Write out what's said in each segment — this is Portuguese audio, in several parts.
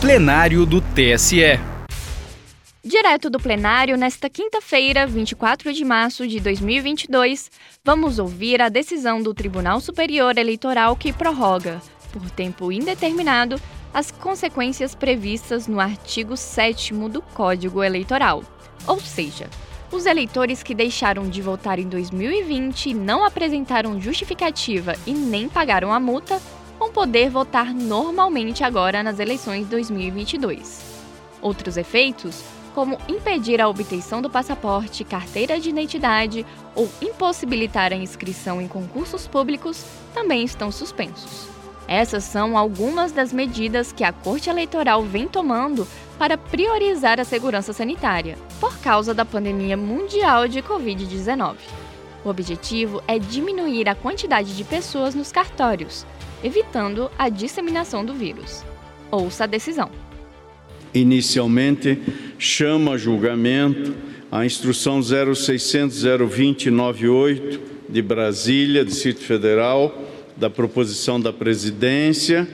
plenário do TSE. Direto do plenário, nesta quinta-feira, 24 de março de 2022, vamos ouvir a decisão do Tribunal Superior Eleitoral que prorroga, por tempo indeterminado, as consequências previstas no artigo 7 do Código Eleitoral. Ou seja, os eleitores que deixaram de votar em 2020 e não apresentaram justificativa e nem pagaram a multa vão poder votar normalmente agora nas eleições 2022. Outros efeitos como impedir a obtenção do passaporte, carteira de identidade ou impossibilitar a inscrição em concursos públicos, também estão suspensos. Essas são algumas das medidas que a Corte Eleitoral vem tomando para priorizar a segurança sanitária, por causa da pandemia mundial de Covid-19. O objetivo é diminuir a quantidade de pessoas nos cartórios, evitando a disseminação do vírus. Ouça a decisão inicialmente chama a julgamento a instrução 0600 020 98 de Brasília, Distrito Federal, da proposição da presidência.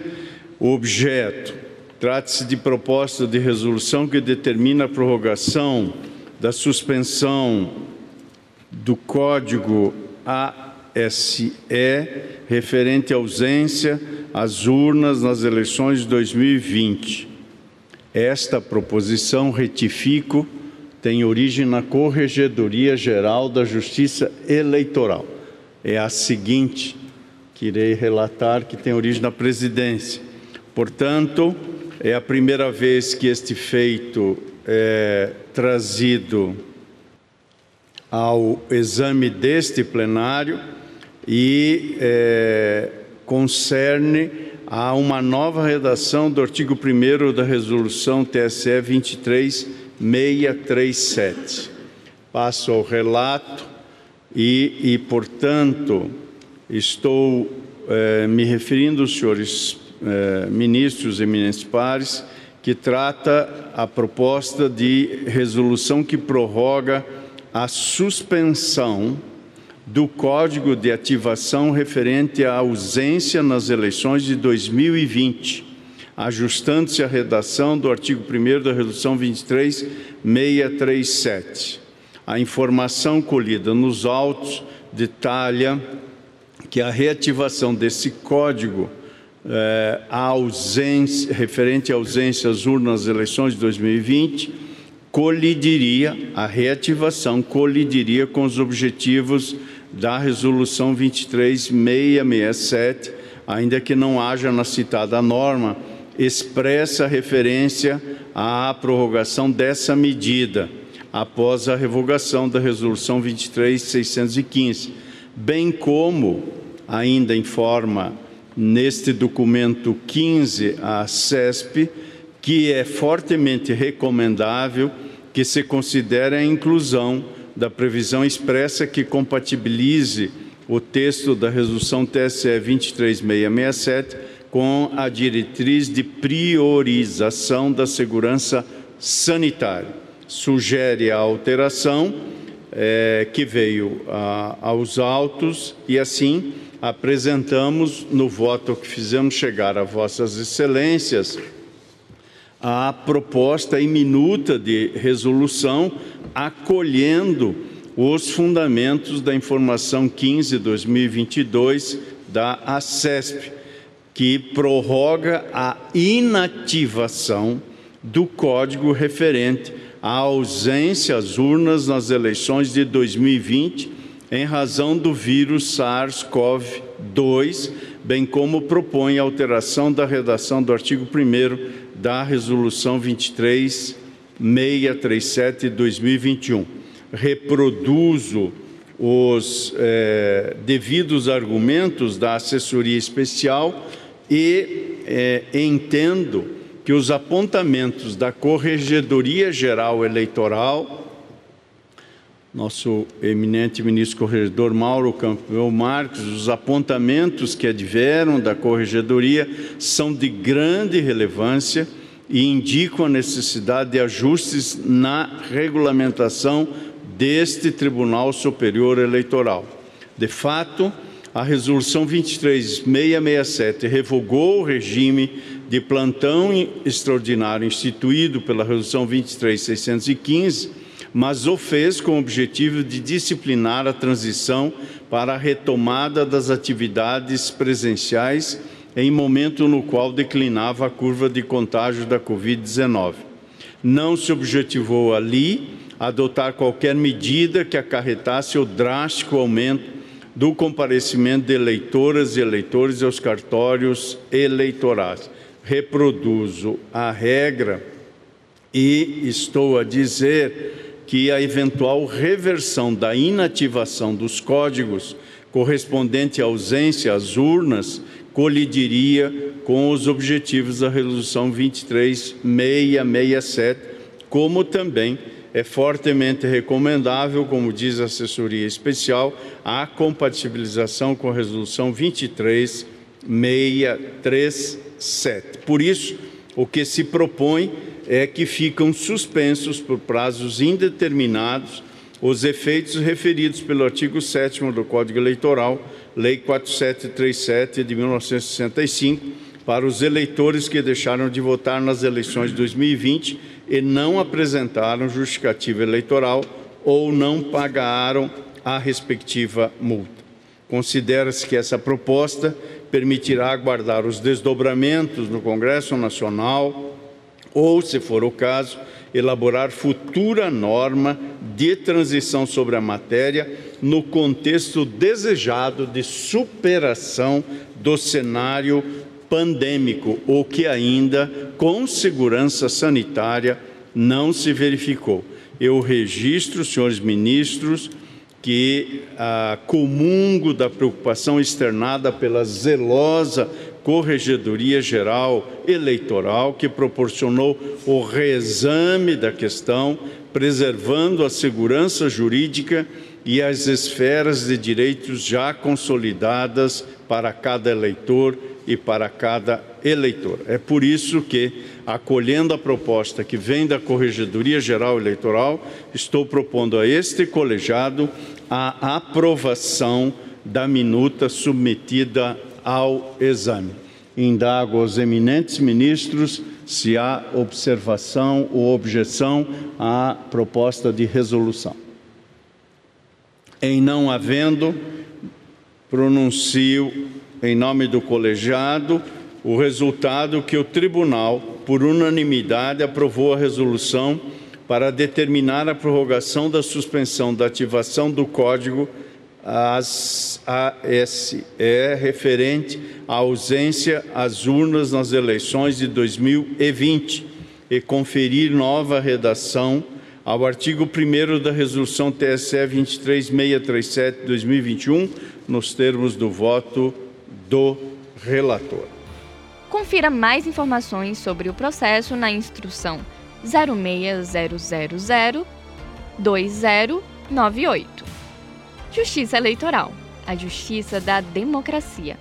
O objeto trata-se de proposta de resolução que determina a prorrogação da suspensão do código ASE referente à ausência às urnas nas eleições de 2020 esta proposição, retifico, tem origem na Corregedoria Geral da Justiça Eleitoral. É a seguinte que irei relatar, que tem origem na presidência. Portanto, é a primeira vez que este feito é trazido ao exame deste plenário e é, concerne a uma nova redação do artigo 1 da resolução TSE 23637. Passo ao relato e, e portanto, estou eh, me referindo senhores eh, ministros eminentes pares, que trata a proposta de resolução que prorroga a suspensão do Código de Ativação referente à ausência nas eleições de 2020, ajustando-se à redação do artigo 1 da Resolução 23637. A informação colhida nos autos detalha que a reativação desse código eh, ausência, referente à ausência às urnas nas eleições de 2020 colidiria, a reativação colidiria com os objetivos da Resolução 23667, ainda que não haja na citada norma expressa referência à prorrogação dessa medida após a revogação da Resolução 23615, bem como, ainda informa neste documento 15 a CESP, que é fortemente recomendável que se considere a inclusão da previsão expressa que compatibilize o texto da resolução TSE 23667 com a diretriz de priorização da segurança sanitária. Sugere a alteração é, que veio a, aos autos e assim apresentamos no voto que fizemos chegar a vossas excelências a proposta em minuta de resolução acolhendo os fundamentos da informação 15/2022 da ACESP, que prorroga a inativação do código referente à ausência às urnas nas eleições de 2020 em razão do vírus SARS-CoV-2, bem como propõe a alteração da redação do artigo 1 da resolução 23 637-2021. Reproduzo os eh, devidos argumentos da assessoria especial e eh, entendo que os apontamentos da Corregedoria Geral Eleitoral, nosso eminente ministro corregedor Mauro Campeão Marcos, os apontamentos que advieram da Corregedoria são de grande relevância e indicam a necessidade de ajustes na regulamentação deste Tribunal Superior Eleitoral. De fato, a Resolução 23667 revogou o regime de plantão extraordinário instituído pela Resolução 23615, mas o fez com o objetivo de disciplinar a transição para a retomada das atividades presenciais em momento no qual declinava a curva de contágio da Covid-19. Não se objetivou ali adotar qualquer medida que acarretasse o drástico aumento do comparecimento de eleitoras e eleitores aos cartórios eleitorais. Reproduzo a regra e estou a dizer que a eventual reversão da inativação dos códigos correspondente à ausência às urnas colidiria com os objetivos da Resolução 23667, como também é fortemente recomendável, como diz a assessoria especial, a compatibilização com a resolução 23637. Por isso, o que se propõe é que ficam suspensos por prazos indeterminados os efeitos referidos pelo artigo 7 do Código Eleitoral, Lei 4737 de 1965, para os eleitores que deixaram de votar nas eleições de 2020 e não apresentaram justificativa eleitoral ou não pagaram a respectiva multa. Considera-se que essa proposta permitirá aguardar os desdobramentos no Congresso Nacional ou, se for o caso, elaborar futura norma de transição sobre a matéria no contexto desejado de superação do cenário pandêmico, o que ainda, com segurança sanitária, não se verificou. Eu registro, senhores ministros, que ah, comungo da preocupação externada pela zelosa Corregedoria Geral Eleitoral, que proporcionou o reexame da questão, preservando a segurança jurídica e as esferas de direitos já consolidadas para cada eleitor e para cada eleitor. É por isso que, acolhendo a proposta que vem da Corregedoria Geral Eleitoral, estou propondo a este colegiado a aprovação da minuta submetida ao exame. Indago aos eminentes ministros se há observação ou objeção à proposta de resolução. Em não havendo, pronuncio em nome do colegiado, o resultado que o tribunal, por unanimidade, aprovou a resolução para determinar a prorrogação da suspensão da ativação do código ASE referente à ausência às urnas nas eleições de 2020 e conferir nova redação ao artigo 1 da Resolução TSE 23637-2021, nos termos do voto do relator. Confira mais informações sobre o processo na instrução 06000 2098. Justiça Eleitoral a justiça da democracia.